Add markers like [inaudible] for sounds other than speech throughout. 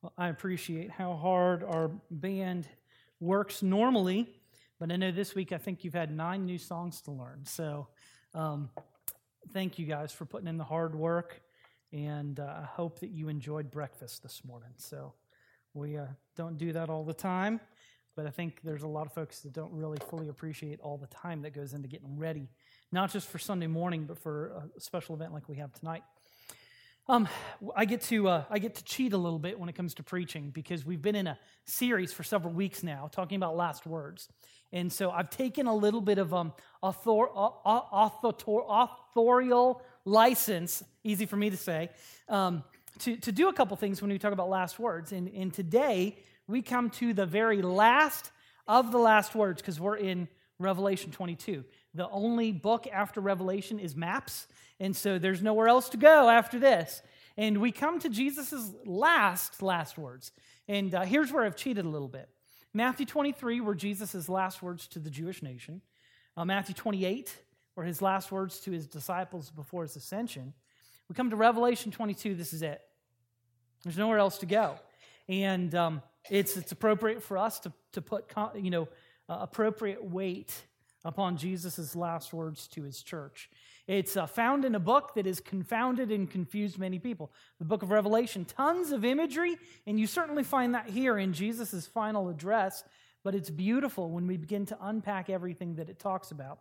Well, I appreciate how hard our band works normally, but I know this week I think you've had nine new songs to learn. So um, thank you guys for putting in the hard work, and uh, I hope that you enjoyed breakfast this morning. So we uh, don't do that all the time, but I think there's a lot of folks that don't really fully appreciate all the time that goes into getting ready, not just for Sunday morning, but for a special event like we have tonight. Um, I get to uh, I get to cheat a little bit when it comes to preaching because we've been in a series for several weeks now talking about last words, and so I've taken a little bit of um author, author, authorial license, easy for me to say, um, to to do a couple things when we talk about last words. And and today we come to the very last of the last words because we're in Revelation 22. The only book after Revelation is maps. And so there's nowhere else to go after this. And we come to Jesus' last, last words. And uh, here's where I've cheated a little bit Matthew 23 were Jesus' last words to the Jewish nation, uh, Matthew 28 were his last words to his disciples before his ascension. We come to Revelation 22, this is it. There's nowhere else to go. And um, it's, it's appropriate for us to, to put you know, uh, appropriate weight upon Jesus' last words to his church. It's uh, found in a book that has confounded and confused many people. The book of Revelation, tons of imagery, and you certainly find that here in Jesus' final address, but it's beautiful when we begin to unpack everything that it talks about.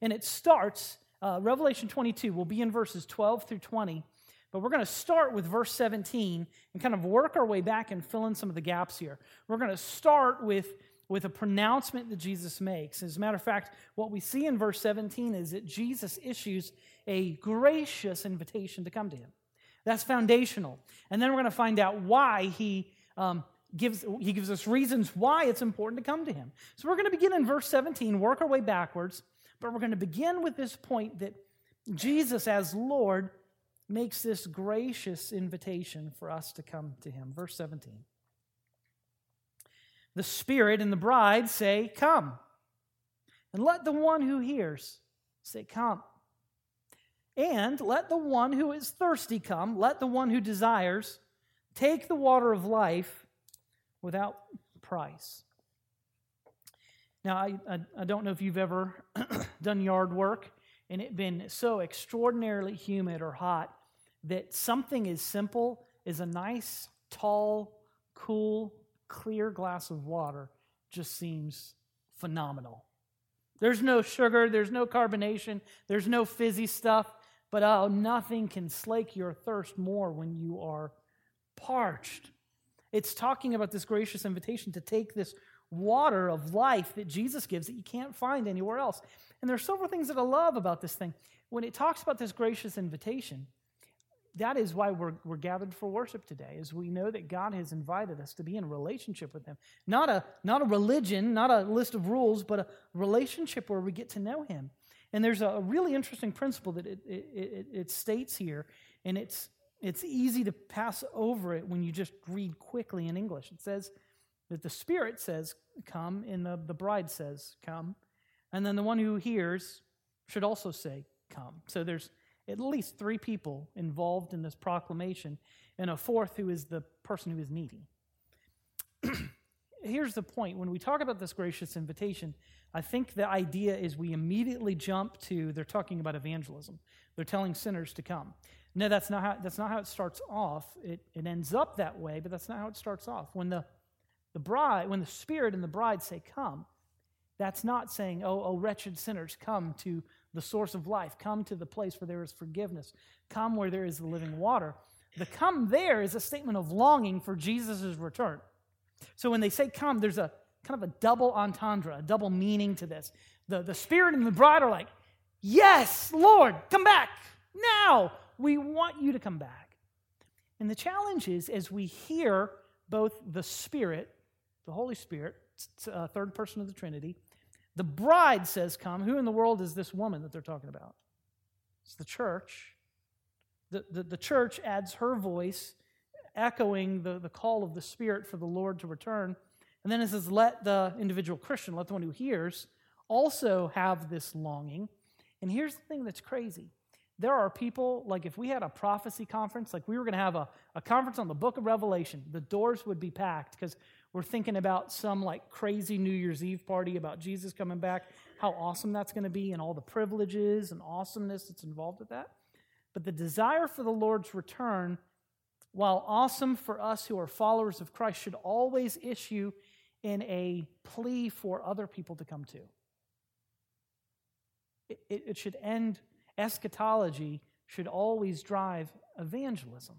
And it starts, uh, Revelation 22 will be in verses 12 through 20, but we're going to start with verse 17 and kind of work our way back and fill in some of the gaps here. We're going to start with with a pronouncement that Jesus makes. As a matter of fact, what we see in verse 17 is that Jesus issues a gracious invitation to come to him. That's foundational. And then we're going to find out why he um, gives, he gives us reasons why it's important to come to him. So we're going to begin in verse 17, work our way backwards, but we're going to begin with this point that Jesus, as Lord, makes this gracious invitation for us to come to him. Verse 17 the Spirit and the bride say, Come. And let the one who hears say, Come. And let the one who is thirsty come. Let the one who desires take the water of life without price. Now, I, I, I don't know if you've ever [clears throat] done yard work and it been so extraordinarily humid or hot that something as simple as a nice, tall, cool clear glass of water just seems phenomenal. There's no sugar, there's no carbonation, there's no fizzy stuff, but oh, nothing can slake your thirst more when you are parched. It's talking about this gracious invitation to take this water of life that Jesus gives that you can't find anywhere else. And there are several things that I love about this thing. When it talks about this gracious invitation, that is why we're, we're gathered for worship today is we know that god has invited us to be in relationship with him. Not a not a religion not a list of rules but a relationship where we get to know him. And there's a really interesting principle that it, it, it, it states here and it's it's easy to pass over it when you just read quickly in english. It says that the spirit says come and the, the bride says come. And then the one who hears should also say come. So there's at least three people involved in this proclamation, and a fourth who is the person who is needy. [clears throat] Here's the point when we talk about this gracious invitation, I think the idea is we immediately jump to they're talking about evangelism. They're telling sinners to come. No, that's not how, that's not how it starts off. It, it ends up that way, but that's not how it starts off. When the, the bride, when the Spirit and the bride say, Come, that's not saying, Oh, oh, wretched sinners, come to the source of life. Come to the place where there is forgiveness. Come where there is the living water. The come there is a statement of longing for Jesus' return. So when they say come, there's a kind of a double entendre, a double meaning to this. The, the Spirit and the bride are like, Yes, Lord, come back now. We want you to come back. And the challenge is as we hear both the Spirit, the Holy Spirit, uh, third person of the Trinity, the bride says, Come. Who in the world is this woman that they're talking about? It's the church. The, the, the church adds her voice, echoing the, the call of the Spirit for the Lord to return. And then it says, Let the individual Christian, let the one who hears, also have this longing. And here's the thing that's crazy There are people, like if we had a prophecy conference, like we were going to have a, a conference on the book of Revelation, the doors would be packed because we're thinking about some like crazy New Year's Eve party about Jesus coming back, how awesome that's going to be, and all the privileges and awesomeness that's involved with that. But the desire for the Lord's return, while awesome for us who are followers of Christ, should always issue in a plea for other people to come to. It, it, it should end, eschatology should always drive evangelism.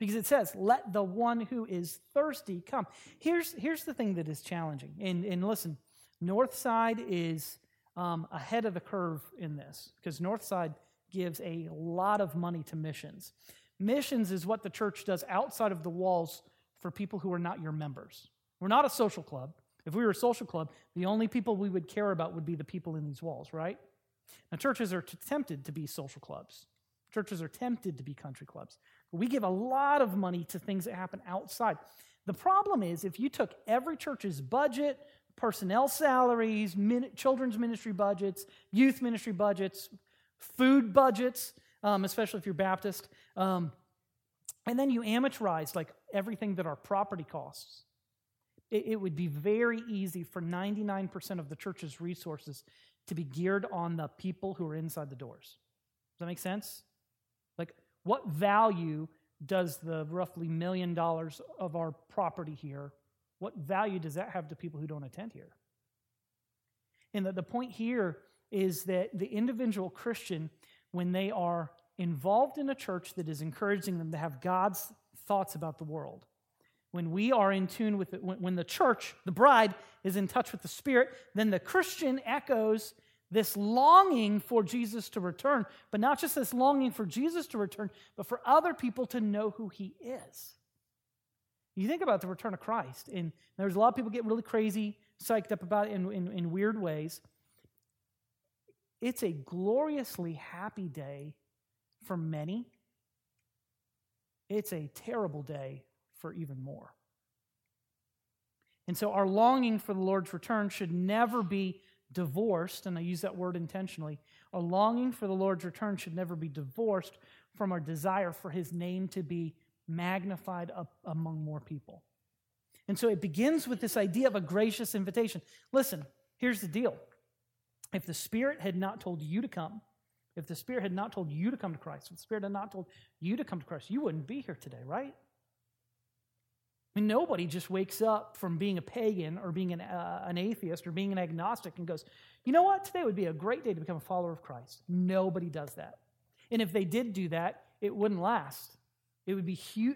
Because it says, let the one who is thirsty come. Here's, here's the thing that is challenging. And, and listen, Northside is um, ahead of the curve in this because Northside gives a lot of money to missions. Missions is what the church does outside of the walls for people who are not your members. We're not a social club. If we were a social club, the only people we would care about would be the people in these walls, right? Now, churches are tempted to be social clubs. Churches are tempted to be country clubs. We give a lot of money to things that happen outside. The problem is, if you took every church's budget, personnel salaries, min- children's ministry budgets, youth ministry budgets, food budgets, um, especially if you're Baptist, um, and then you amortize like everything that our property costs, it, it would be very easy for 99% of the church's resources to be geared on the people who are inside the doors. Does that make sense? What value does the roughly million dollars of our property here, what value does that have to people who don't attend here? And the, the point here is that the individual Christian, when they are involved in a church that is encouraging them to have God's thoughts about the world, when we are in tune with it, when, when the church, the bride, is in touch with the Spirit, then the Christian echoes this longing for Jesus to return, but not just this longing for Jesus to return, but for other people to know who he is. You think about the return of Christ, and there's a lot of people get really crazy, psyched up about it in, in, in weird ways. It's a gloriously happy day for many. It's a terrible day for even more. And so our longing for the Lord's return should never be divorced, and I use that word intentionally. Our longing for the Lord's return should never be divorced from our desire for his name to be magnified up among more people. And so it begins with this idea of a gracious invitation. Listen, here's the deal. If the Spirit had not told you to come, if the Spirit had not told you to come to Christ, if the Spirit had not told you to come to Christ, you wouldn't be here today, right? I mean, nobody just wakes up from being a pagan or being an, uh, an atheist or being an agnostic and goes, you know what, today would be a great day to become a follower of Christ. Nobody does that. And if they did do that, it wouldn't last. It would be hu-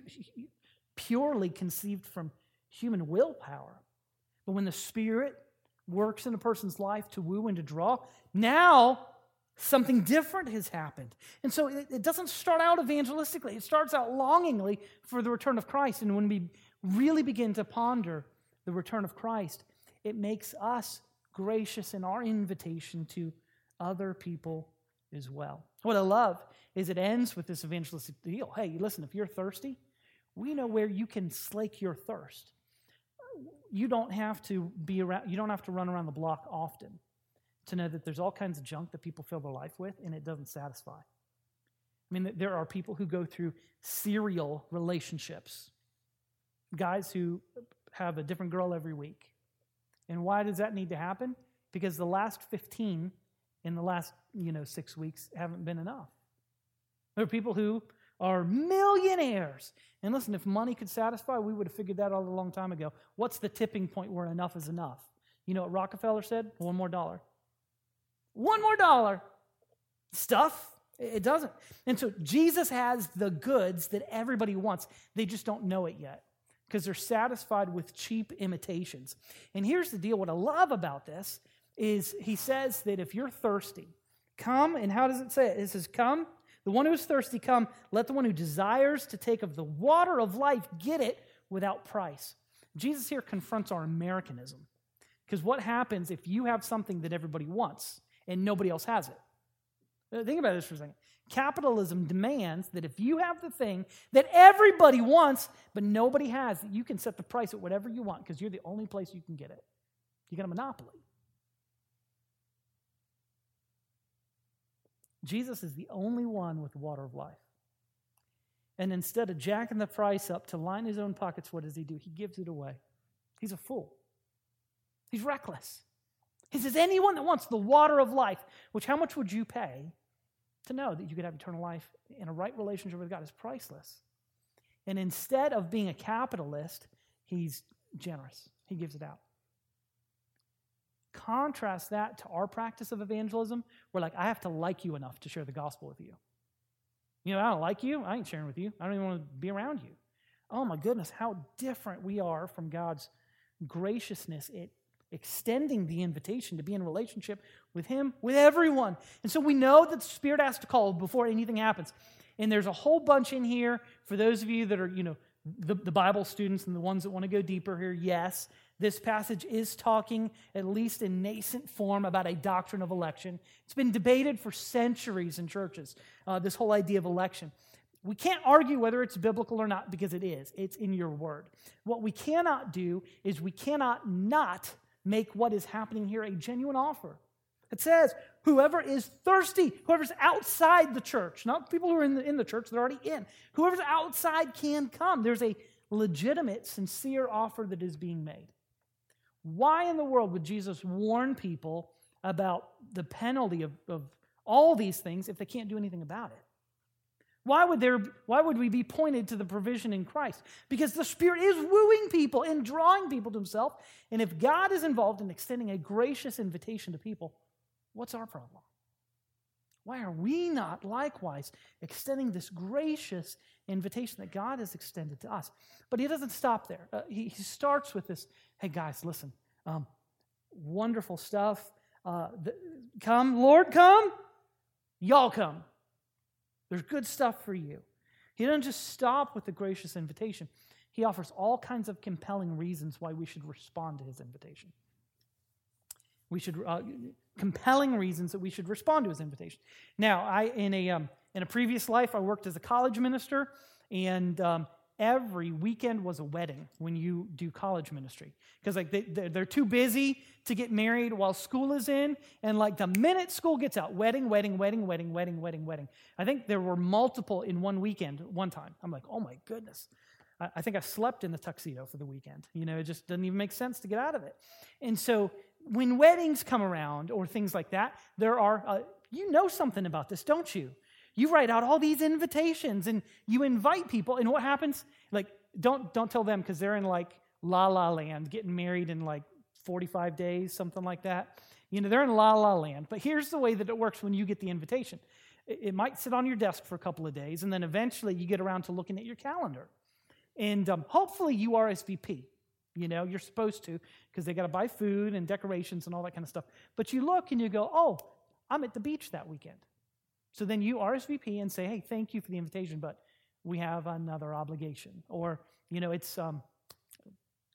purely conceived from human willpower. But when the Spirit works in a person's life to woo and to draw, now something different has happened. And so it, it doesn't start out evangelistically, it starts out longingly for the return of Christ. And when we really begin to ponder the return of Christ, it makes us gracious in our invitation to other people as well. What I love is it ends with this evangelistic deal. Hey, listen, if you're thirsty, we know where you can slake your thirst. You don't have to be around, you don't have to run around the block often to know that there's all kinds of junk that people fill their life with and it doesn't satisfy. I mean, there are people who go through serial relationships guys who have a different girl every week. And why does that need to happen? Because the last 15 in the last, you know, 6 weeks haven't been enough. There are people who are millionaires. And listen, if money could satisfy, we would have figured that out a long time ago. What's the tipping point where enough is enough? You know what Rockefeller said? One more dollar. One more dollar. Stuff it doesn't. And so Jesus has the goods that everybody wants. They just don't know it yet because they're satisfied with cheap imitations. And here's the deal what I love about this is he says that if you're thirsty, come, and how does it say it? It says, Come, the one who is thirsty, come. Let the one who desires to take of the water of life get it without price. Jesus here confronts our Americanism. Because what happens if you have something that everybody wants and nobody else has it? Think about this for a second. Capitalism demands that if you have the thing that everybody wants, but nobody has, that you can set the price at whatever you want because you're the only place you can get it. You got a monopoly. Jesus is the only one with the water of life. And instead of jacking the price up to line his own pockets, what does he do? He gives it away. He's a fool. He's reckless. He says, anyone that wants the water of life, which how much would you pay to know that you could have eternal life in a right relationship with God is priceless. And instead of being a capitalist, he's generous. He gives it out. Contrast that to our practice of evangelism, where like I have to like you enough to share the gospel with you. You know, I don't like you, I ain't sharing with you. I don't even want to be around you. Oh my goodness, how different we are from God's graciousness at extending the invitation to be in relationship with Him, with everyone. And so we know that the Spirit has to call before anything happens. And there's a whole bunch in here for those of you that are, you know, the, the Bible students and the ones that want to go deeper here. Yes, this passage is talking, at least in nascent form, about a doctrine of election. It's been debated for centuries in churches, uh, this whole idea of election. We can't argue whether it's biblical or not because it is. It's in your word. What we cannot do is we cannot not make what is happening here a genuine offer. It says, whoever is thirsty, whoever's outside the church, not people who are in the, in the church, they're already in. Whoever's outside can come. There's a legitimate, sincere offer that is being made. Why in the world would Jesus warn people about the penalty of, of all these things if they can't do anything about it? Why would, there, why would we be pointed to the provision in Christ? Because the Spirit is wooing people and drawing people to Himself. And if God is involved in extending a gracious invitation to people, what's our problem? Why are we not likewise extending this gracious invitation that God has extended to us? But He doesn't stop there. Uh, he, he, starts with this hey, guys, listen, um, wonderful stuff. Uh, the, come, Lord, come. Y'all come. There's good stuff for you. He doesn't just stop with the gracious invitation, he offers all kinds of compelling reasons why we should respond to his invitation. We should, uh, compelling reasons that we should respond to his invitation. Now, I, in a, um, in a previous life, I worked as a college minister, and um, every weekend was a wedding when you do college ministry. Because like they, they're too busy to get married while school is in and like the minute school gets out wedding wedding wedding wedding wedding wedding wedding. I think there were multiple in one weekend one time. I'm like oh my goodness. I, think i slept in the tuxedo for the weekend. You know it just doesn't even make sense to get out of it. And so when weddings come around or things like that there are uh, you know something about this don't you you write out all these invitations and you invite people, and what happens? Like, don't don't tell them because they're in like la la land, getting married in like 45 days, something like that. You know, they're in la la land. But here's the way that it works when you get the invitation. It, it might sit on your desk for a couple of days, and then eventually you get around to looking at your calendar. And um, hopefully you RSVP. You know, you're supposed to because they got to buy food and decorations and all that kind of stuff. But you look and you go, oh, I'm at the beach that weekend. So then you RSVP and say, hey, thank you for the invitation, but we have another obligation. Or, you know, it's um,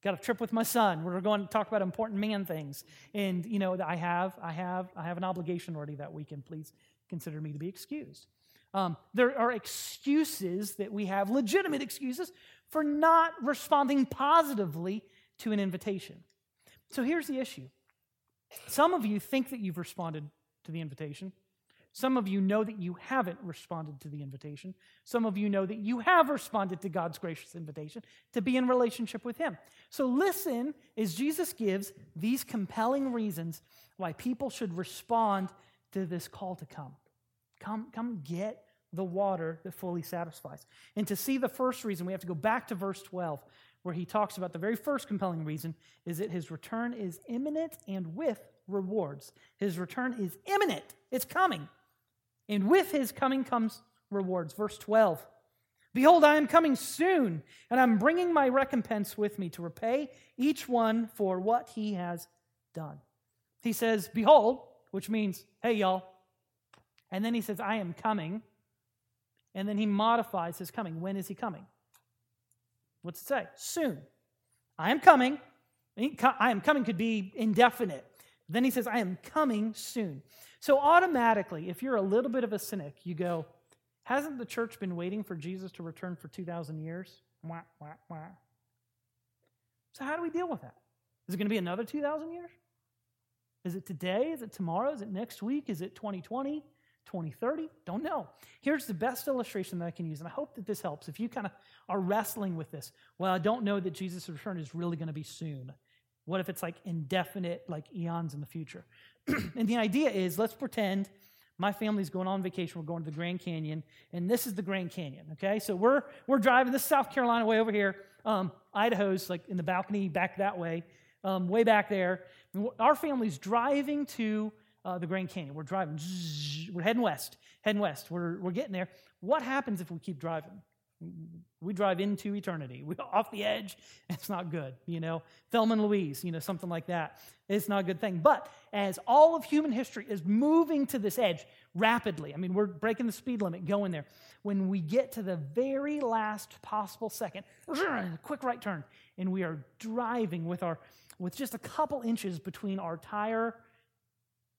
got a trip with my son. We're going to talk about important man things. And, you know, I have, I have, I have an obligation already that weekend. Please consider me to be excused. Um, there are excuses that we have, legitimate excuses, for not responding positively to an invitation. So here's the issue. Some of you think that you've responded to the invitation. Some of you know that you haven't responded to the invitation. Some of you know that you have responded to God's gracious invitation to be in relationship with Him. So listen as Jesus gives these compelling reasons why people should respond to this call to come. Come, come get the water that fully satisfies. And to see the first reason, we have to go back to verse 12, where he talks about the very first compelling reason is that his return is imminent and with rewards. His return is imminent, it's coming. And with his coming comes rewards. Verse 12 Behold, I am coming soon, and I'm bringing my recompense with me to repay each one for what he has done. He says, Behold, which means, hey, y'all. And then he says, I am coming. And then he modifies his coming. When is he coming? What's it say? Soon. I am coming. I am coming could be indefinite. Then he says, I am coming soon. So, automatically, if you're a little bit of a cynic, you go, Hasn't the church been waiting for Jesus to return for 2,000 years? Wah, wah, wah. So, how do we deal with that? Is it going to be another 2,000 years? Is it today? Is it tomorrow? Is it next week? Is it 2020? 2030? Don't know. Here's the best illustration that I can use, and I hope that this helps. If you kind of are wrestling with this, well, I don't know that Jesus' return is really going to be soon. What if it's like indefinite, like eons in the future? [clears throat] and the idea is let's pretend my family's going on vacation. We're going to the Grand Canyon, and this is the Grand Canyon. Okay, so we're we're driving. This South Carolina, way over here. Um, Idaho's like in the balcony back that way, um, way back there. Our family's driving to uh, the Grand Canyon. We're driving. Zzz, we're heading west. Heading west. We're we're getting there. What happens if we keep driving? We drive into eternity. [laughs] We off the edge. It's not good, you know. Thelma and Louise, you know, something like that. It's not a good thing. But as all of human history is moving to this edge rapidly, I mean, we're breaking the speed limit, going there. When we get to the very last possible second, [clears throat] quick right turn, and we are driving with our with just a couple inches between our tire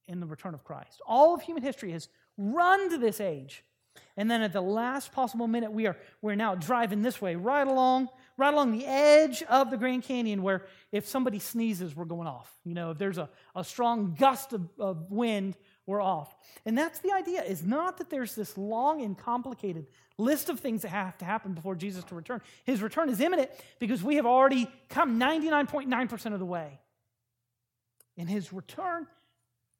and the return of Christ. All of human history has run to this age and then at the last possible minute, we are we're now driving this way, right along, right along the edge of the Grand Canyon, where if somebody sneezes, we're going off. You know, if there's a, a strong gust of, of wind, we're off. And that's the idea, is not that there's this long and complicated list of things that have to happen before Jesus to return. His return is imminent because we have already come 99.9% of the way. And his return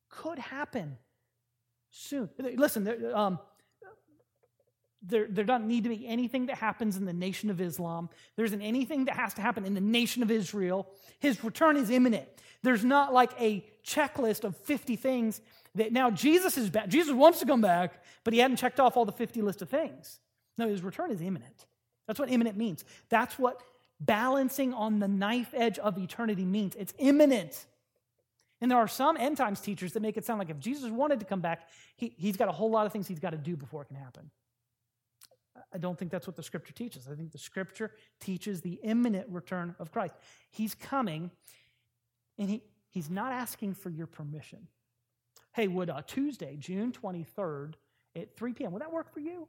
could happen soon. Listen, um, there, there doesn't need to be anything that happens in the nation of Islam. There isn't anything that has to happen in the nation of Israel. His return is imminent. There's not like a checklist of 50 things that now Jesus is back. Jesus wants to come back, but he hadn't checked off all the 50 list of things. No, his return is imminent. That's what imminent means. That's what balancing on the knife edge of eternity means. It's imminent. And there are some end times teachers that make it sound like if Jesus wanted to come back, he, he's got a whole lot of things he's got to do before it can happen. I don't think that's what the scripture teaches. I think the scripture teaches the imminent return of Christ. He's coming, and he, he's not asking for your permission. Hey, would uh, Tuesday, June 23rd at 3 p.m., would that work for you?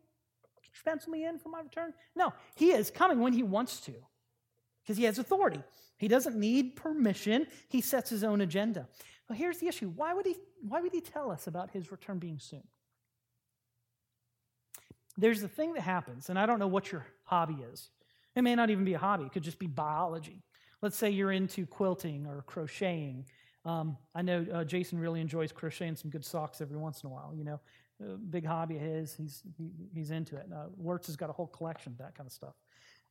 Could you pencil me in for my return? No, he is coming when he wants to because he has authority. He doesn't need permission, he sets his own agenda. Well, here's the issue why would he, why would he tell us about his return being soon? There's a thing that happens, and I don't know what your hobby is. It may not even be a hobby, it could just be biology. Let's say you're into quilting or crocheting. Um, I know uh, Jason really enjoys crocheting some good socks every once in a while. You know, a big hobby of his. He's he, he's into it. Uh, Wirtz has got a whole collection of that kind of stuff.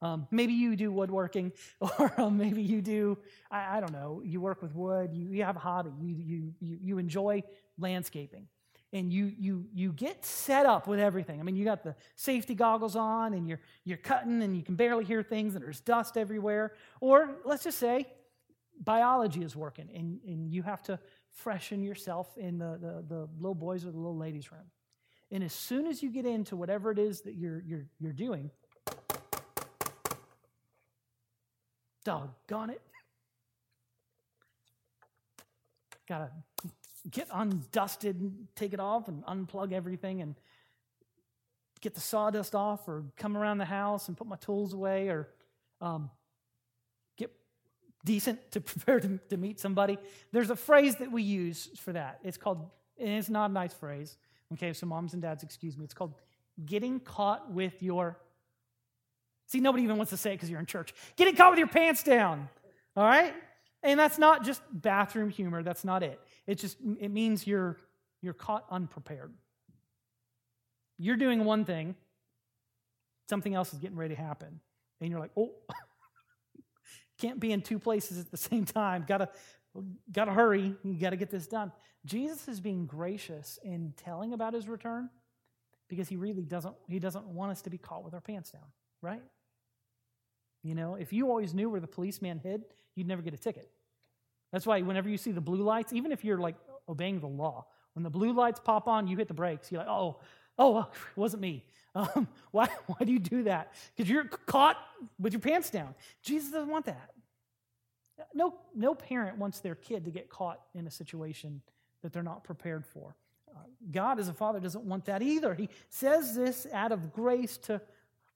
Um, maybe you do woodworking, [laughs] or um, maybe you do I, I, don't know. You work with wood. You, you have a hobby. You you you, you enjoy landscaping and you you you get set up with everything. I mean, you got the safety goggles on and you're you're cutting and you can barely hear things and there's dust everywhere. Or let's just say biology is working and, and you have to freshen yourself in the, the, the little boys or the little ladies' room. And as soon as you get into whatever it is that you're you're you're doing, doggone it. Gotta get undusted and take it off and unplug everything and get the sawdust off or come around the house and put my tools away or um, get decent to [laughs] prepare to, to meet somebody. There's a phrase that we use for that. It's called, and it's not a nice phrase. Okay, so moms and dads, excuse me. It's called getting caught with your. See, nobody even wants to say it because you're in church. Getting caught with your pants down. All right? And that's not just bathroom humor. That's not it. It just it means you're you're caught unprepared. You're doing one thing, something else is getting ready to happen, and you're like, oh, [laughs] can't be in two places at the same time. Gotta gotta hurry. You gotta get this done. Jesus is being gracious in telling about his return because he really doesn't he doesn't want us to be caught with our pants down, right? You know, if you always knew where the policeman hid, you'd never get a ticket. That's why whenever you see the blue lights, even if you're like obeying the law, when the blue lights pop on, you hit the brakes. You're like, oh, oh, [laughs] it wasn't me. [laughs] Um, why, why do you do that? Because you're caught with your pants down. Jesus doesn't want that. No, no parent wants their kid to get caught in a situation that they're not prepared for. Uh, God, as a father, doesn't want that either. He says this out of grace to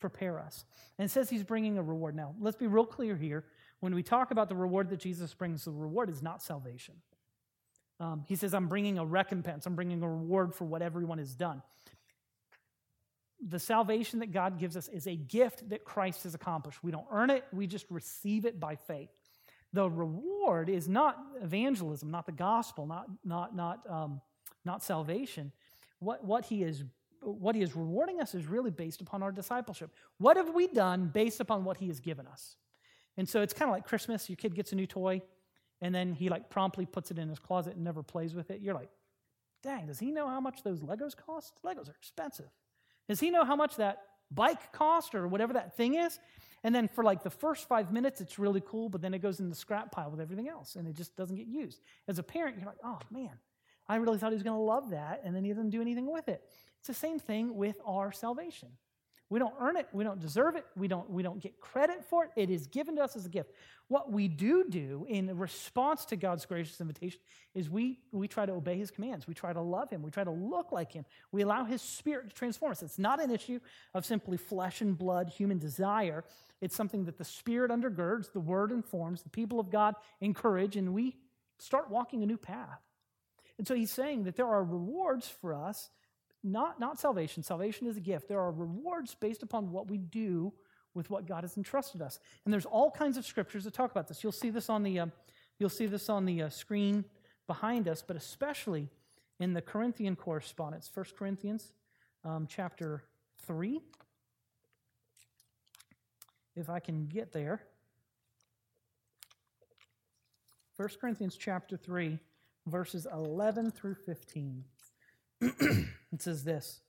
prepare us. And says he's bringing a reward. Now, let's be real clear here. When we talk about the reward that Jesus brings, the reward is not salvation. Um, he says, I'm bringing a recompense, I'm bringing a reward for what everyone has done. The salvation that God gives us is a gift that Christ has accomplished. We don't earn it, we just receive it by faith. The reward is not evangelism, not the gospel, not, not, not, um, not salvation. What, what, he is, what he is rewarding us is really based upon our discipleship. What have we done based upon what he has given us? And so it's kind of like Christmas. Your kid gets a new toy, and then he like promptly puts it in his closet and never plays with it. You're like, dang, does he know how much those Legos cost? Legos are expensive. Does he know how much that bike cost or whatever that thing is? And then for like the first five minutes, it's really cool, but then it goes in the scrap pile with everything else and it just doesn't get used. As a parent, you're like, oh man, I really thought he was going to love that, and then he doesn't do anything with it. It's the same thing with our salvation. We don't earn it, we don't deserve it, we don't, we don't get credit for it. It is given to us as a gift. What we do do in response to God's gracious invitation is we, we try to obey his commands. We try to love him. We try to look like him. We allow his spirit to transform us. It's not an issue of simply flesh and blood, human desire. It's something that the spirit undergirds, the word informs, the people of God encourage, and we start walking a new path. And so he's saying that there are rewards for us, not, not salvation. Salvation is a gift. There are rewards based upon what we do with what God has entrusted us. And there's all kinds of scriptures that talk about this. You'll see this on the, uh, you'll see this on the uh, screen behind us, but especially in the Corinthian correspondence, 1 Corinthians um, chapter 3. If I can get there. 1 Corinthians chapter 3, verses 11 through 15. It says this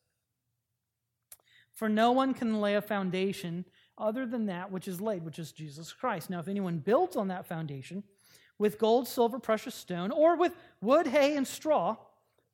For no one can lay a foundation other than that which is laid, which is Jesus Christ. Now, if anyone builds on that foundation with gold, silver, precious stone, or with wood, hay, and straw,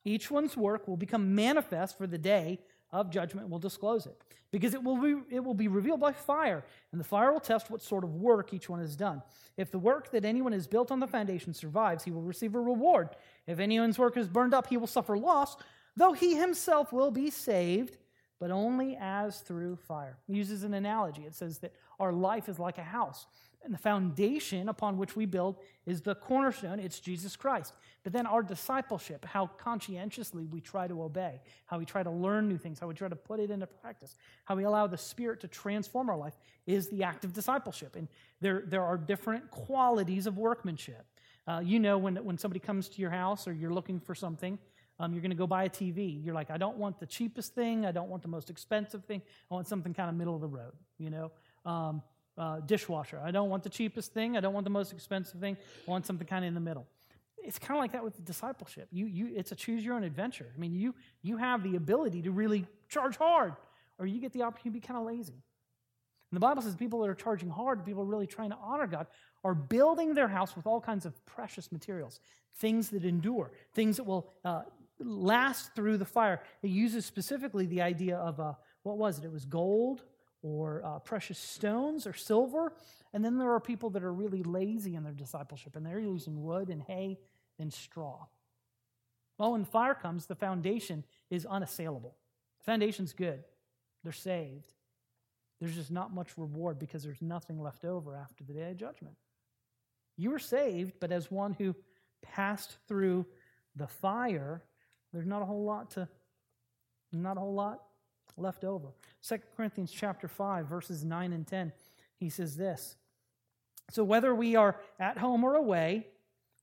each one's work will become manifest for the day of judgment. Will disclose it because it will be, it will be revealed by fire and the fire will test what sort of work each one has done. If the work that anyone has built on the foundation survives he will receive a reward. If anyone's work is burned up he will suffer loss though he himself will be saved but only as through fire. He uses an analogy. It says that our life is like a house, and the foundation upon which we build is the cornerstone, it's Jesus Christ. But then our discipleship, how conscientiously we try to obey, how we try to learn new things, how we try to put it into practice, how we allow the Spirit to transform our life is the act of discipleship. And there, there are different qualities of workmanship. Uh, you know, when, when somebody comes to your house or you're looking for something, um, you're going to go buy a TV. You're like, I don't want the cheapest thing. I don't want the most expensive thing. I want something kind of middle of the road, you know? Um, uh, dishwasher. I don't want the cheapest thing. I don't want the most expensive thing. I want something kind of in the middle. It's kind of like that with discipleship. You, you, it's a choose your own adventure. I mean, you, you have the ability to really charge hard, or you get the opportunity to be kind of lazy. And the Bible says people that are charging hard, people really trying to honor God, are building their house with all kinds of precious materials, things that endure, things that will uh, last through the fire. It uses specifically the idea of uh, what was it? It was gold or uh, precious stones or silver. And then there are people that are really lazy in their discipleship, and they're using wood and hay and straw. Well, when the fire comes, the foundation is unassailable. The foundation's good, they're saved. There's just not much reward because there's nothing left over after the day of judgment. You were saved, but as one who passed through the fire, there's not a whole lot to, not a whole lot left over. 2 Corinthians chapter 5, verses 9 and 10, he says this. So whether we are at home or away,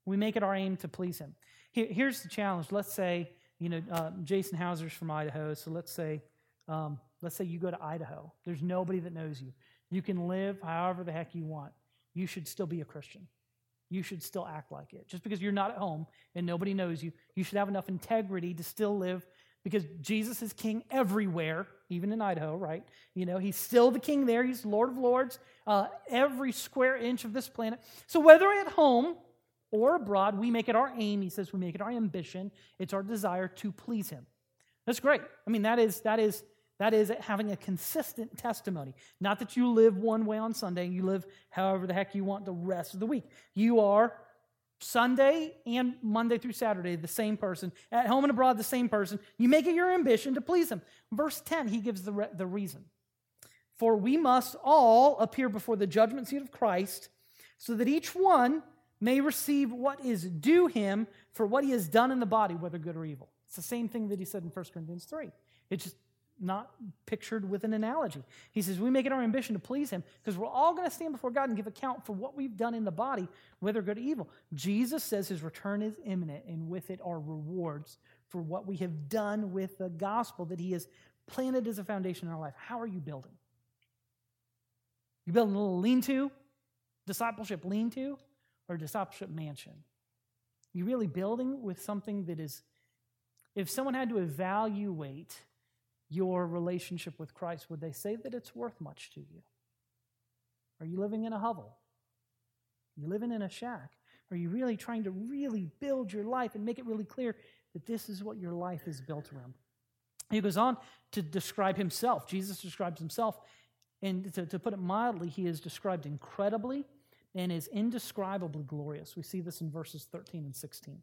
we make it our aim to please him. here's the challenge. Let's say, you know, uh, Jason Hauser's from Idaho. So let's say, um, let's say you go to Idaho. There's nobody that knows you. You can live however the heck you want. You should still be a Christian you should still act like it. Just because you're not at home and nobody knows you, you should have enough integrity to still live because Jesus is king everywhere, even in Idaho, right? You know, he's still the king there. He's Lord of Lords, uh, every square inch of this planet. So whether at home or abroad, we make it our aim. He says we make it our ambition. It's our desire to please him. That's great. I mean, that is that is that is having a consistent testimony. Not that you live one way on Sunday and you live however the heck you want the rest of the week. You are Sunday and Monday through Saturday the same person. At home and abroad, the same person. You make it your ambition to please him. Verse 10, he gives the, re- the reason. For we must all appear before the judgment seat of Christ, so that each one may receive what is due him for what he has done in the body, whether good or evil. It's the same thing that he said in 1 Corinthians 3. It's just not pictured with an analogy. He says, We make it our ambition to please him because we're all going to stand before God and give account for what we've done in the body, whether good or evil. Jesus says his return is imminent, and with it are rewards for what we have done with the gospel that he has planted as a foundation in our life. How are you building? You building a little lean to, discipleship lean to, or discipleship mansion? You really building with something that is, if someone had to evaluate your relationship with Christ, would they say that it's worth much to you? Are you living in a hovel? Are you living in a shack? Are you really trying to really build your life and make it really clear that this is what your life is built around? He goes on to describe himself. Jesus describes himself, and to, to put it mildly, he is described incredibly and is indescribably glorious. We see this in verses 13 and 16.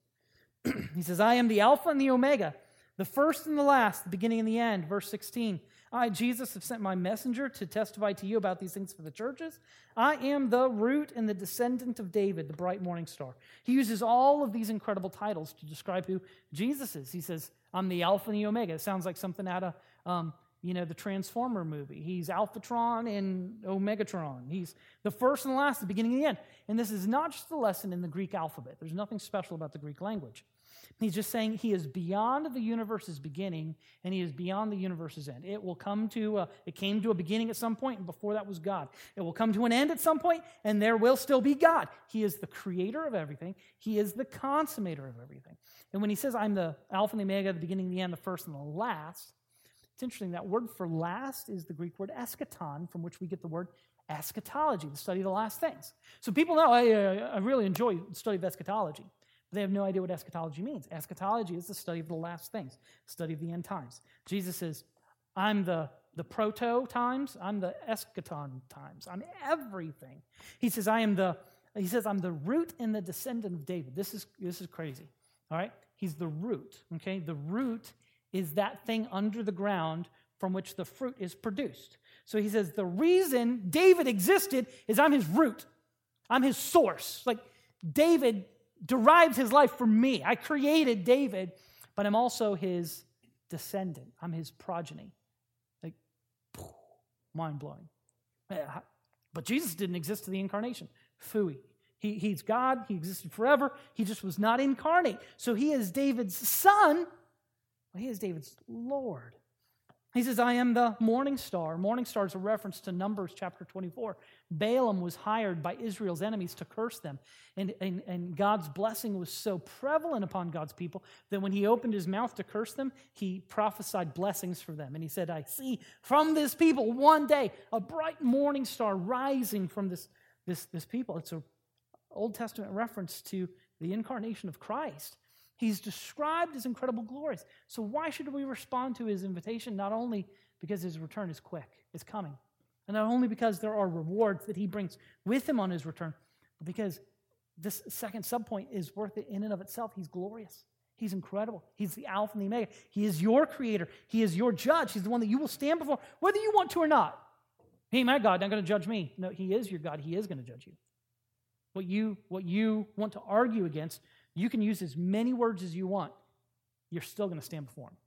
[clears throat] he says, I am the Alpha and the Omega the first and the last, the beginning and the end. Verse 16 I, Jesus, have sent my messenger to testify to you about these things for the churches. I am the root and the descendant of David, the bright morning star. He uses all of these incredible titles to describe who Jesus is. He says, I'm the Alpha and the Omega. It sounds like something out of, um, you know, the Transformer movie. He's Alphatron and Omegatron. He's the first and the last, the beginning and the end. And this is not just a lesson in the Greek alphabet. There's nothing special about the Greek language. He's just saying he is beyond the universe's beginning and he is beyond the universe's end. It will come to, a, it came to a beginning at some point and before that was God. It will come to an end at some point and there will still be God. He is the creator of everything, he is the consummator of everything. And when he says, I'm the Alpha and the Omega, the beginning, the end, the first and the last, it's interesting. That word for last is the Greek word eschaton, from which we get the word eschatology, the study of the last things. So people know I, I really enjoy the study of eschatology. They have no idea what eschatology means. Eschatology is the study of the last things, study of the end times. Jesus says, I'm the, the proto times, I'm the eschaton times, I'm everything. He says, I am the, he says, I'm the root and the descendant of David. This is this is crazy. All right? He's the root. Okay? The root is that thing under the ground from which the fruit is produced. So he says, the reason David existed is I'm his root. I'm his source. Like David derived his life from me. I created David, but I'm also his descendant. I'm his progeny. Like, mind blowing. Eh, but Jesus didn't exist to the incarnation. Fooey. He, he's God. He existed forever. He just was not incarnate. So he is David's son. He is David's Lord. He says, I am the morning star. Morning star is a reference to Numbers chapter 24. Balaam was hired by Israel's enemies to curse them. And, and, and God's blessing was so prevalent upon God's people that when he opened his mouth to curse them, he prophesied blessings for them. And he said, I see from this people one day a bright morning star rising from this, this, this people. It's an Old Testament reference to the incarnation of Christ. He's described as incredible glories. So why should we respond to his invitation? Not only because his return is quick, it's coming, and not only because there are rewards that he brings with him on his return, but because this second subpoint is worth it in and of itself. He's glorious. He's incredible. He's the Alpha and the Omega. He is your creator. He is your judge. He's the one that you will stand before, whether you want to or not. He, my God, not going to judge me. No, he is your God. He is going to judge you. What you, what you want to argue against you can use as many words as you want. You're still going to stand before him.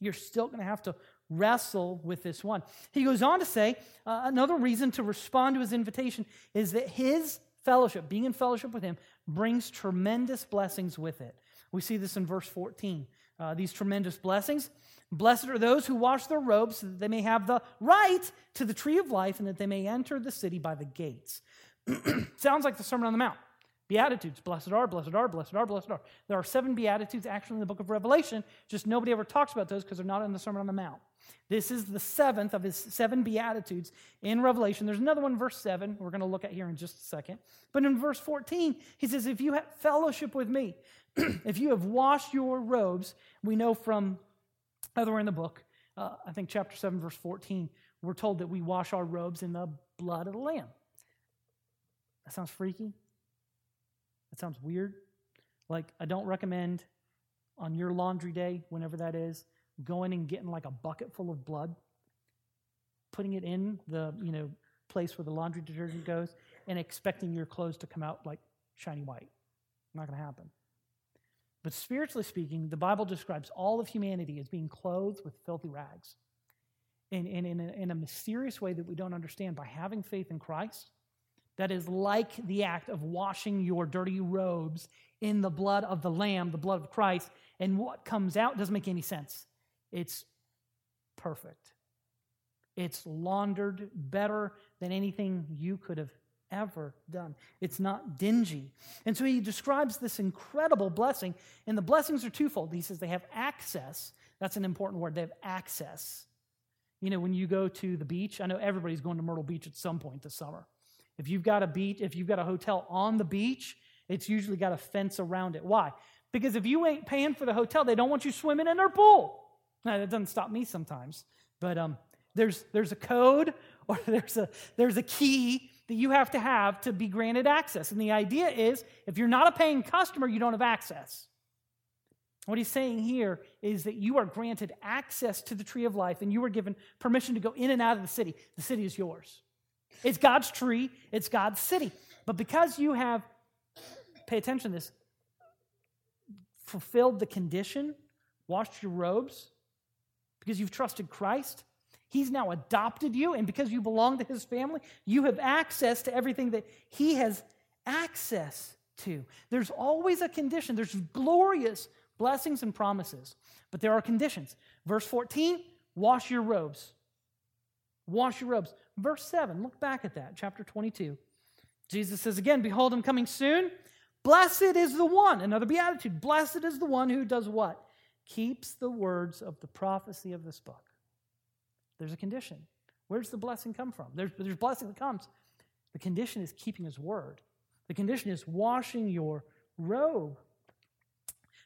You're still going to have to wrestle with this one. He goes on to say uh, another reason to respond to his invitation is that his fellowship, being in fellowship with him, brings tremendous blessings with it. We see this in verse 14. Uh, these tremendous blessings. Blessed are those who wash their robes so that they may have the right to the tree of life and that they may enter the city by the gates. [clears throat] Sounds like the Sermon on the Mount. Beatitudes. Blessed are, blessed are, blessed are, blessed are. There are seven Beatitudes actually in the book of Revelation, just nobody ever talks about those because they're not in the Sermon on the Mount. This is the seventh of his seven Beatitudes in Revelation. There's another one, verse 7, we're going to look at here in just a second. But in verse 14, he says, If you have fellowship with me, [clears throat] if you have washed your robes, we know from other in the book, uh, I think chapter 7, verse 14, we're told that we wash our robes in the blood of the Lamb. That sounds freaky. That sounds weird. Like, I don't recommend on your laundry day, whenever that is, going and getting like a bucket full of blood, putting it in the, you know, place where the laundry detergent goes, and expecting your clothes to come out like shiny white. Not going to happen. But spiritually speaking, the Bible describes all of humanity as being clothed with filthy rags. And, in, in a mysterious way that we don't understand, by having faith in Christ, that is like the act of washing your dirty robes in the blood of the Lamb, the blood of Christ. And what comes out doesn't make any sense. It's perfect. It's laundered better than anything you could have ever done. It's not dingy. And so he describes this incredible blessing, and the blessings are twofold. He says they have access. That's an important word. They have access. You know, when you go to the beach, I know everybody's going to Myrtle Beach at some point this summer. If you've got a beach, if you've got a hotel on the beach, it's usually got a fence around it. Why? Because if you ain't paying for the hotel, they don't want you swimming in their pool. Now, that doesn't stop me sometimes, but um, there's, there's a code [laughs] or there's a, there's a key that you have to have to be granted access. And the idea is if you're not a paying customer, you don't have access. What he's saying here is that you are granted access to the tree of life and you are given permission to go in and out of the city. The city is yours. It's God's tree, it's God's city. But because you have, pay attention to this, fulfilled the condition, washed your robes, because you've trusted Christ, He's now adopted you, and because you belong to his family, you have access to everything that he has access to. There's always a condition. There's glorious blessings and promises, but there are conditions. Verse 14, wash your robes. Wash your robes. Verse 7, look back at that, chapter 22. Jesus says again, Behold, I'm coming soon. Blessed is the one, another beatitude. Blessed is the one who does what? Keeps the words of the prophecy of this book. There's a condition. Where does the blessing come from? There's, there's blessing that comes. The condition is keeping his word. The condition is washing your robe.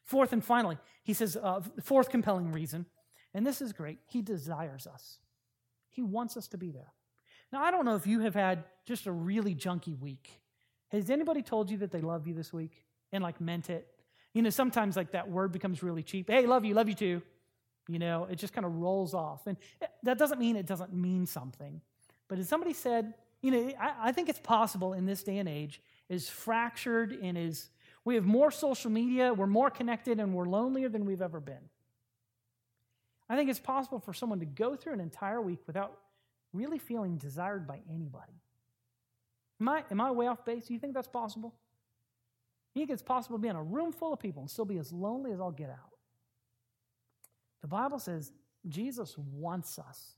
Fourth and finally, he says, uh, fourth compelling reason, and this is great, he desires us. He wants us to be there. Now, I don't know if you have had just a really junky week. Has anybody told you that they love you this week and like meant it? You know, sometimes like that word becomes really cheap. Hey, love you, love you too. You know, it just kind of rolls off. And eh, that doesn't mean it doesn't mean something. But as somebody said, you know, I, I think it's possible in this day and age, is fractured and is, we have more social media, we're more connected, and we're lonelier than we've ever been. I think it's possible for someone to go through an entire week without really feeling desired by anybody. Am I, am I way off base? Do you think that's possible? You think it's possible to be in a room full of people and still be as lonely as I'll get out? The Bible says Jesus wants us.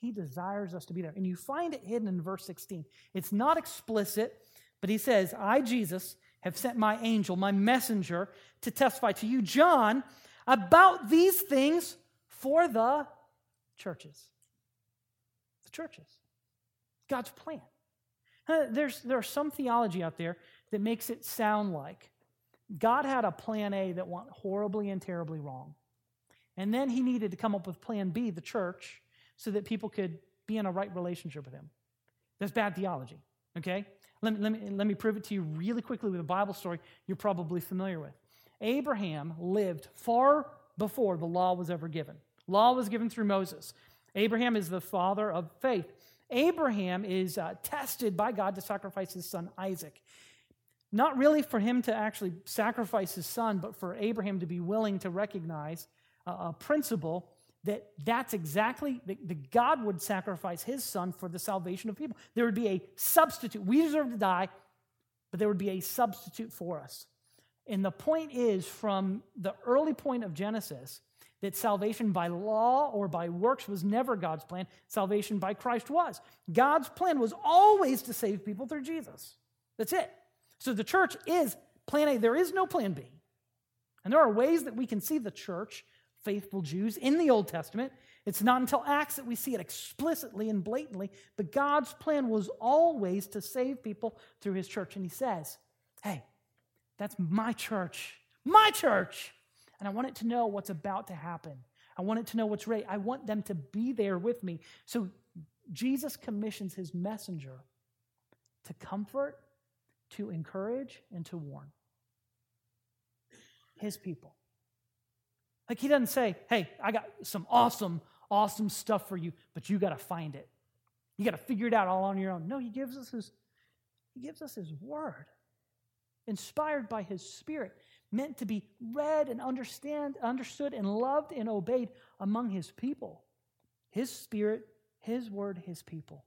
He desires us to be there. And you find it hidden in verse 16. It's not explicit, but he says, I, Jesus, have sent my angel, my messenger, to testify to you, John, about these things for the churches. The churches. God's plan. There's, there are some theology out there that makes it sound like God had a plan A that went horribly and terribly wrong. And then he needed to come up with plan B, the church, so that people could be in a right relationship with him. That's bad theology, okay? Let me, let me, let me prove it to you really quickly with a Bible story you're probably familiar with. Abraham lived far before the law was ever given. Law was given through Moses. Abraham is the father of faith. Abraham is uh, tested by God to sacrifice his son Isaac. Not really for him to actually sacrifice his son, but for Abraham to be willing to recognize a principle that that's exactly that God would sacrifice his son for the salvation of people. There would be a substitute. We deserve to die, but there would be a substitute for us. And the point is from the early point of Genesis that salvation by law or by works was never God's plan. Salvation by Christ was. God's plan was always to save people through Jesus. That's it. So the church is plan A. There is no plan B. And there are ways that we can see the church faithful Jews in the Old Testament. It's not until Acts that we see it explicitly and blatantly, but God's plan was always to save people through his church. And he says, Hey, that's my church, my church. And I want it to know what's about to happen. I want it to know what's right. I want them to be there with me. So Jesus commissions his messenger to comfort, to encourage, and to warn his people. Like he doesn't say, hey, I got some awesome, awesome stuff for you, but you got to find it. You got to figure it out all on your own. No, he gives us his, he gives us his word. inspired by his spirit, meant to be read and understand, understood and loved and obeyed among his people. His spirit, his word, his people.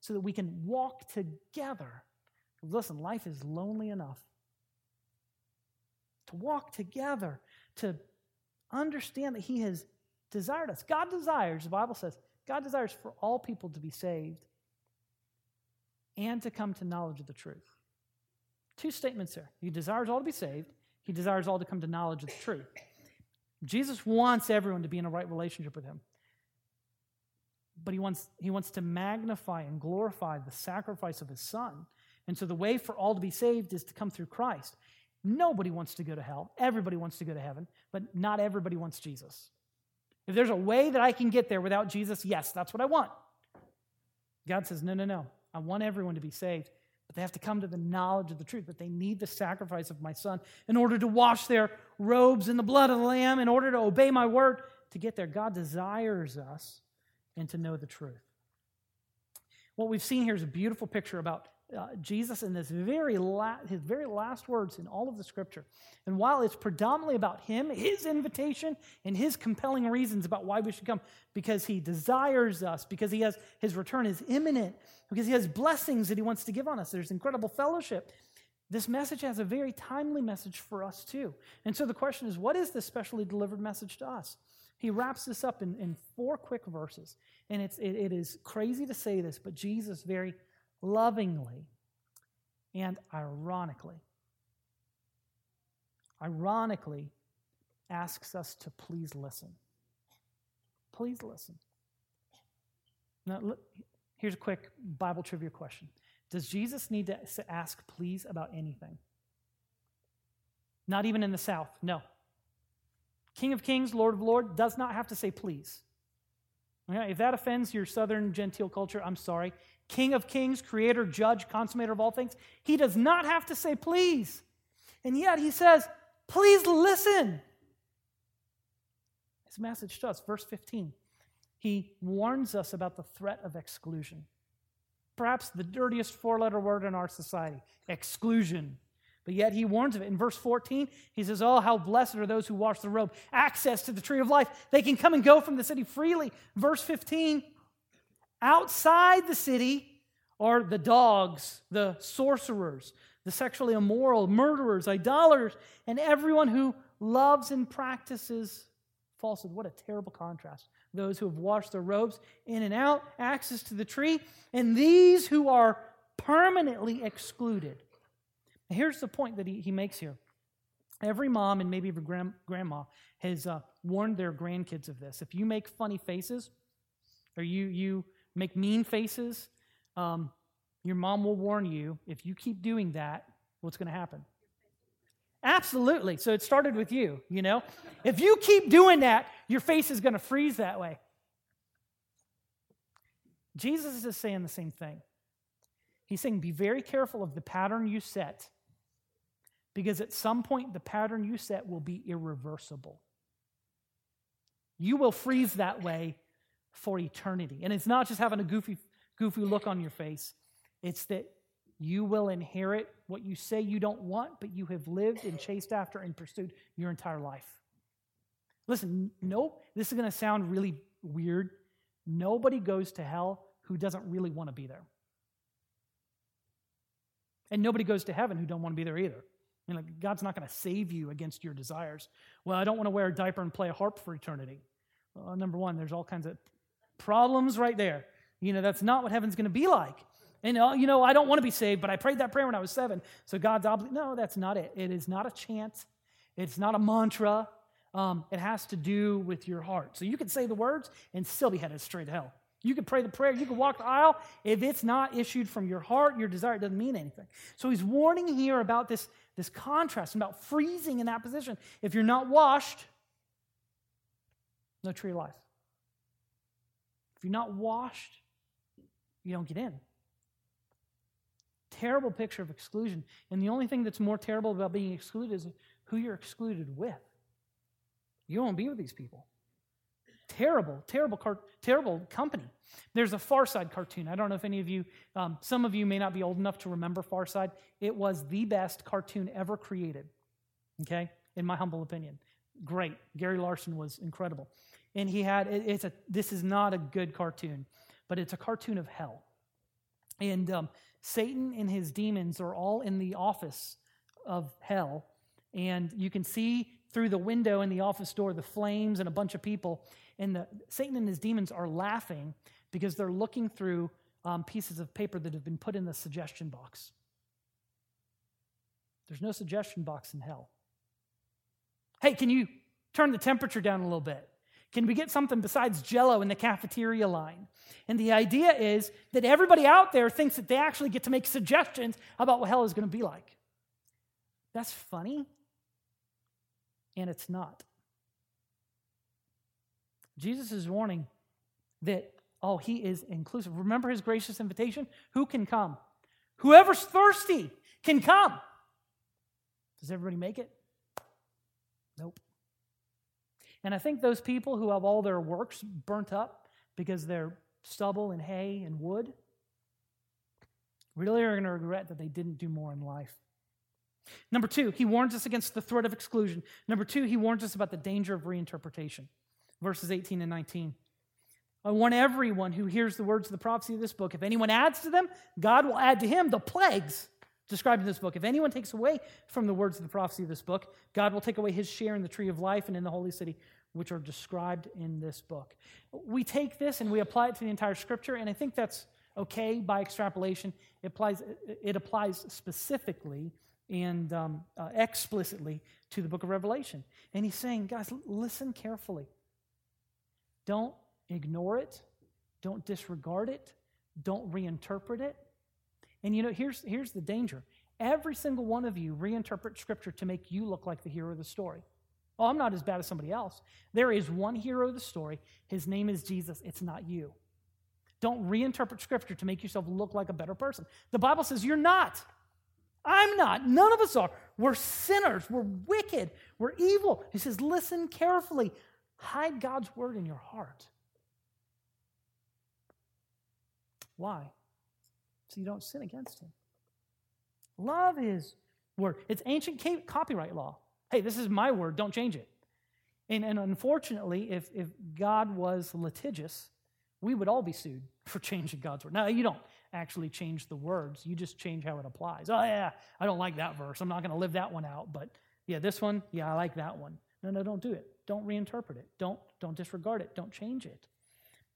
So that we can walk together. Listen, life is lonely enough. To walk together, to understand that he has desired us. God desires, the Bible says, God desires for all people to be saved and to come to knowledge of the truth. Two statements there. He desires all to be saved, he desires all to come to knowledge of the truth. Jesus wants everyone to be in a right relationship with him. But he wants, he wants to magnify and glorify the sacrifice of his son. And so the way for all to be saved is to come through Christ. Nobody wants to go to hell. Everybody wants to go to heaven, but not everybody wants Jesus. If there's a way that I can get there without Jesus, yes, that's what I want. God says, no, no, no. I want everyone to be saved, but they have to come to the knowledge of the truth, that they need the sacrifice of my son in order to wash their robes in the blood of the Lamb, in order to obey my word to get there. God desires us and to know the truth. What we've seen here is a beautiful picture about uh, Jesus in this very la- his very last words in all of the scripture. And while it's predominantly about him, his invitation, and his compelling reasons about why we should come, because he desires us, because he has his return is imminent, because he has blessings that he wants to give on us. There's incredible fellowship. This message has a very timely message for us too. And so the question is, what is this specially delivered message to us? He wraps this up in, in four quick verses. And it's, it, it is crazy to say this, but Jesus very lovingly and ironically, ironically asks us to please listen. Please listen. Now, look, here's a quick Bible trivia question Does Jesus need to ask please about anything? Not even in the South, no. King of Kings, Lord of Lords does not have to say please. If that offends your Southern genteel culture, I'm sorry. King of kings, creator, judge, consummator of all things. He does not have to say please. And yet he says, please listen. His message to us, verse 15, he warns us about the threat of exclusion. Perhaps the dirtiest four letter word in our society exclusion. But yet he warns of it. In verse 14, he says, Oh, how blessed are those who wash the robe, access to the tree of life. They can come and go from the city freely. Verse 15, Outside the city are the dogs, the sorcerers, the sexually immoral, murderers, idolaters, and everyone who loves and practices falsehood. What a terrible contrast. Those who have washed their robes in and out, access to the tree, and these who are permanently excluded. here's the point that he, he makes here. Every mom and maybe even grand, grandma has uh, warned their grandkids of this. If you make funny faces, or you, you make mean faces, um, your mom will warn you if you keep doing that, what's going to happen? Absolutely. So it started with you, you know? If you keep doing that, your face is going to freeze that way. Jesus is saying the same thing. He's saying, be very careful of the pattern you set, because at some point, the pattern you set will be irreversible. You will freeze that way for eternity. And it's not just having a goofy, goofy look on your face, it's that you will inherit what you say you don't want, but you have lived and chased after and pursued your entire life. Listen, nope, this is going to sound really weird. Nobody goes to hell who doesn't really want to be there. And nobody goes to heaven who don't want to be there either. I mean, like, God's not going to save you against your desires. Well, I don't want to wear a diaper and play a harp for eternity. Well, number one, there's all kinds of problems right there. You know, that's not what heaven's going to be like. And, uh, you know, I don't want to be saved, but I prayed that prayer when I was seven. So God's obligated. No, that's not it. It is not a chant, it's not a mantra. Um, it has to do with your heart. So you can say the words and still be headed straight to hell. You can pray the prayer, you can walk the aisle. If it's not issued from your heart, your desire, doesn't mean anything. So he's warning here about this, this contrast, and about freezing in that position. If you're not washed, no tree of life. If you're not washed, you don't get in. Terrible picture of exclusion. And the only thing that's more terrible about being excluded is who you're excluded with. You don't be with these people. terrible, terrible, car- terrible company. There's a Far Side cartoon. I don't know if any of you, um, some of you may not be old enough to remember Far Side. It was the best cartoon ever created, okay, in my humble opinion. Great. Gary Larson was incredible. And he had, it, it's a, this is not a good cartoon, but it's a cartoon of hell. And um, Satan and his demons are all in the office of hell. And you can see through the window in the office door the flames and a bunch of people. And the, Satan and his demons are laughing because they're looking through um, pieces of paper that have been put in the suggestion box. There's no suggestion box in hell. Hey, can you turn the temperature down a little bit? Can we get something besides jello in the cafeteria line? And the idea is that everybody out there thinks that they actually get to make suggestions about what hell is going to be like. That's funny, and it's not. Jesus is warning that, oh, he is inclusive. Remember his gracious invitation? Who can come? Whoever's thirsty can come. Does everybody make it? Nope. And I think those people who have all their works burnt up because they're stubble and hay and wood really are going to regret that they didn't do more in life. Number two, he warns us against the threat of exclusion. Number two, he warns us about the danger of reinterpretation. Verses 18 and 19. I want everyone who hears the words of the prophecy of this book, if anyone adds to them, God will add to him the plagues described in this book. If anyone takes away from the words of the prophecy of this book, God will take away his share in the tree of life and in the holy city, which are described in this book. We take this and we apply it to the entire scripture, and I think that's okay by extrapolation. It applies, it applies specifically and um, uh, explicitly to the book of Revelation. And he's saying, guys, listen carefully. Don't ignore it, don't disregard it, don't reinterpret it and you know, here's, here's the danger. Every single one of you reinterpret scripture to make you look like the hero of the story. Oh, I'm not as bad as somebody else. There is one hero of the story. His name is Jesus. It's not you. Don't reinterpret scripture to make yourself look like a better person. The Bible says you're not. I'm not. None of us are. We're sinners. We're wicked. We're evil. He says, listen carefully. Hide God's word in your heart. Why? so you don't sin against him. Love his word. It's ancient copyright law. Hey, this is my word, don't change it. And, and unfortunately, if, if God was litigious, we would all be sued [laughs] for changing God's word. Now, you don't actually change the words, you just change how it applies. Oh, yeah, I don't like that verse. I'm not going to live that one out. But yeah, this one, yeah, I like that one. No, no, don't do it. Don't reinterpret it. Don't, don't disregard it. Don't change it.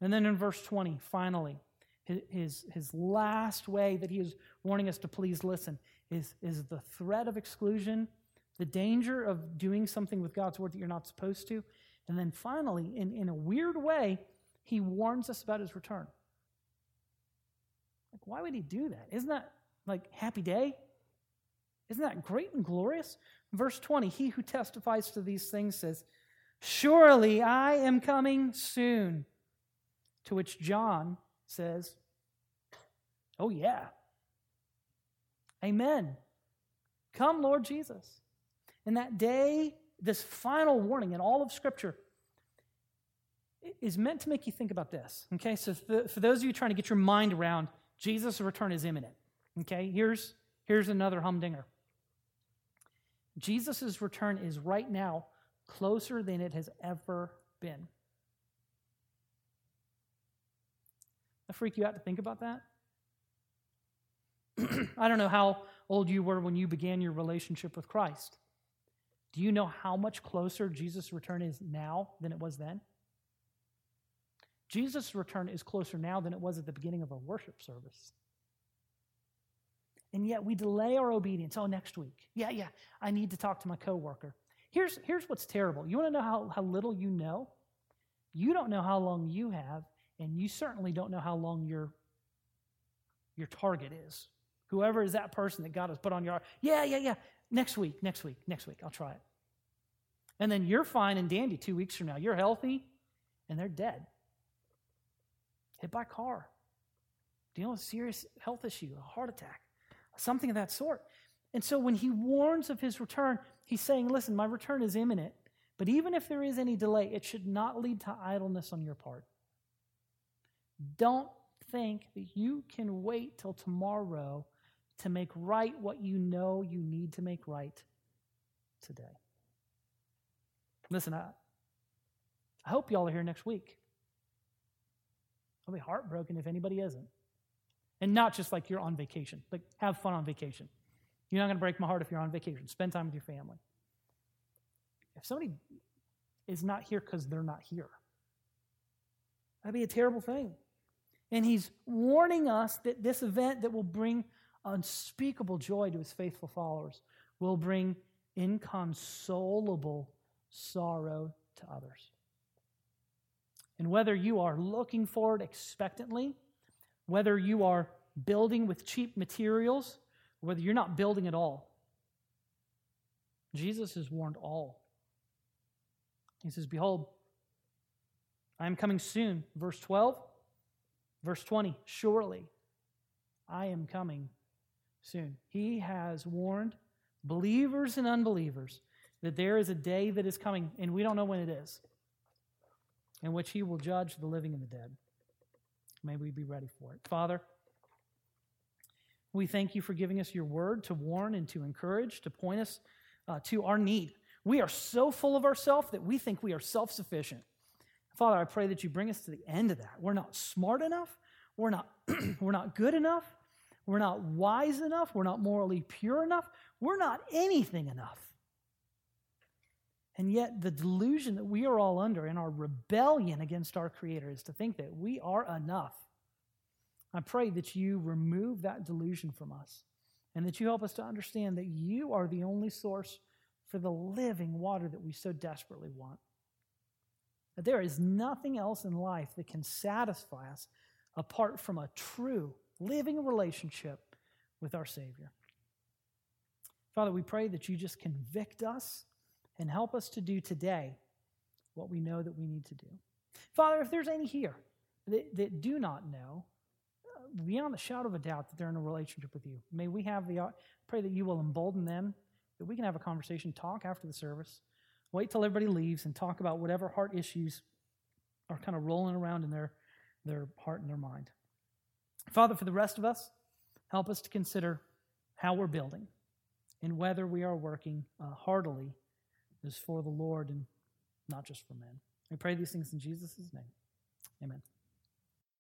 And then in verse 20, finally, his, his last way that he is warning us to please listen is, is the threat of exclusion, the danger of doing something with God's word that you're not supposed to. And then finally, in, in a weird way, he warns us about his return. Like, why would he do that? Isn't that like happy day? Isn't that great and glorious? Verse 20, he who testifies to these things says, Surely I am coming soon. To which John says, Oh, yeah. Amen. Come, Lord Jesus. In that day, this final warning in all of Scripture is meant to make you think about this. Okay, so for, those of you trying to get your mind around, Jesus' return is imminent. Okay, here's, here's another humdinger. Jesus' return is right now closer than it has ever been. That freak you out to think about that? [clears throat] I don't know how old you were when you began your relationship with Christ. Do you know how much closer Jesus' return is now than it was then? Jesus' return is closer now than it was at the beginning of our worship service. And yet we delay our obedience. Oh, next week. Yeah, yeah, I need to talk to my coworker. Here's, here's what's terrible. You want to know how, how little you know? You don't know how long you have, and you certainly don't know how long your, your target is. Whoever is that person that God has put on your heart. Yeah, yeah, yeah. Next week, next week, next week. I'll try it. And then you're fine and dandy two weeks from now. You're healthy, and they're dead. Hit by car. Dealing with a serious health issue, a heart attack, something of that sort. And so when he warns of his return, he's saying, listen, my return is imminent, But even if there is any delay, it should not lead to idleness on your part. Don't think that you can wait till tomorrow to make right what you know you need to make right today. Listen, I, I hope y'all are here next week. I'll be heartbroken if anybody isn't. And not just like you're on vacation, but have fun on vacation. You're not going to break my heart if you're on vacation. Spend time with your family. If somebody is not here because they're not here, that'd be a terrible thing. And he's warning us that this event that will bring unspeakable joy to his faithful followers will bring inconsolable sorrow to others. And whether you are looking forward expectantly, whether you are building with cheap materials, whether you're not building at all, Jesus has warned all. He says, Behold, I am coming soon. Verse 12, verse 20, surely I am coming soon. He has warned believers and unbelievers that there is a day that is coming, and we don't know when it is, in which he will judge the living and the dead. May we be ready for it. Father, we thank you for giving us your word to warn and to encourage, to point us uh, to our need. We are so full of ourselves that we think we are self sufficient. Father, I pray that you bring us to the end of that. We're not smart enough. We're not, [clears throat] we're not good enough. We're not wise enough. We're not morally pure enough. We're not anything enough. And yet, the delusion that we are all under in our rebellion against our Creator is to think that we are enough. I pray that you remove that delusion from us and that you help us to understand that you are the only source for the living water that we so desperately want. That there is nothing else in life that can satisfy us apart from a true living a relationship with our Savior. Father, we pray that you just convict us and help us to do today what we know that we need to do. Father, if there's any here that, that do not know, uh, beyond the shadow of a doubt that they're in a relationship with you, may we have the, pray that you will embolden them, that we can have a conversation, talk after the service, wait till everybody leaves and talk about whatever heart issues are kind of rolling around in their, their heart and their mind. Father, for the rest of us, help us to consider how we're building and whether we are working uh, heartily is for the Lord and not just for men. We pray these things in Jesus' name. Amen.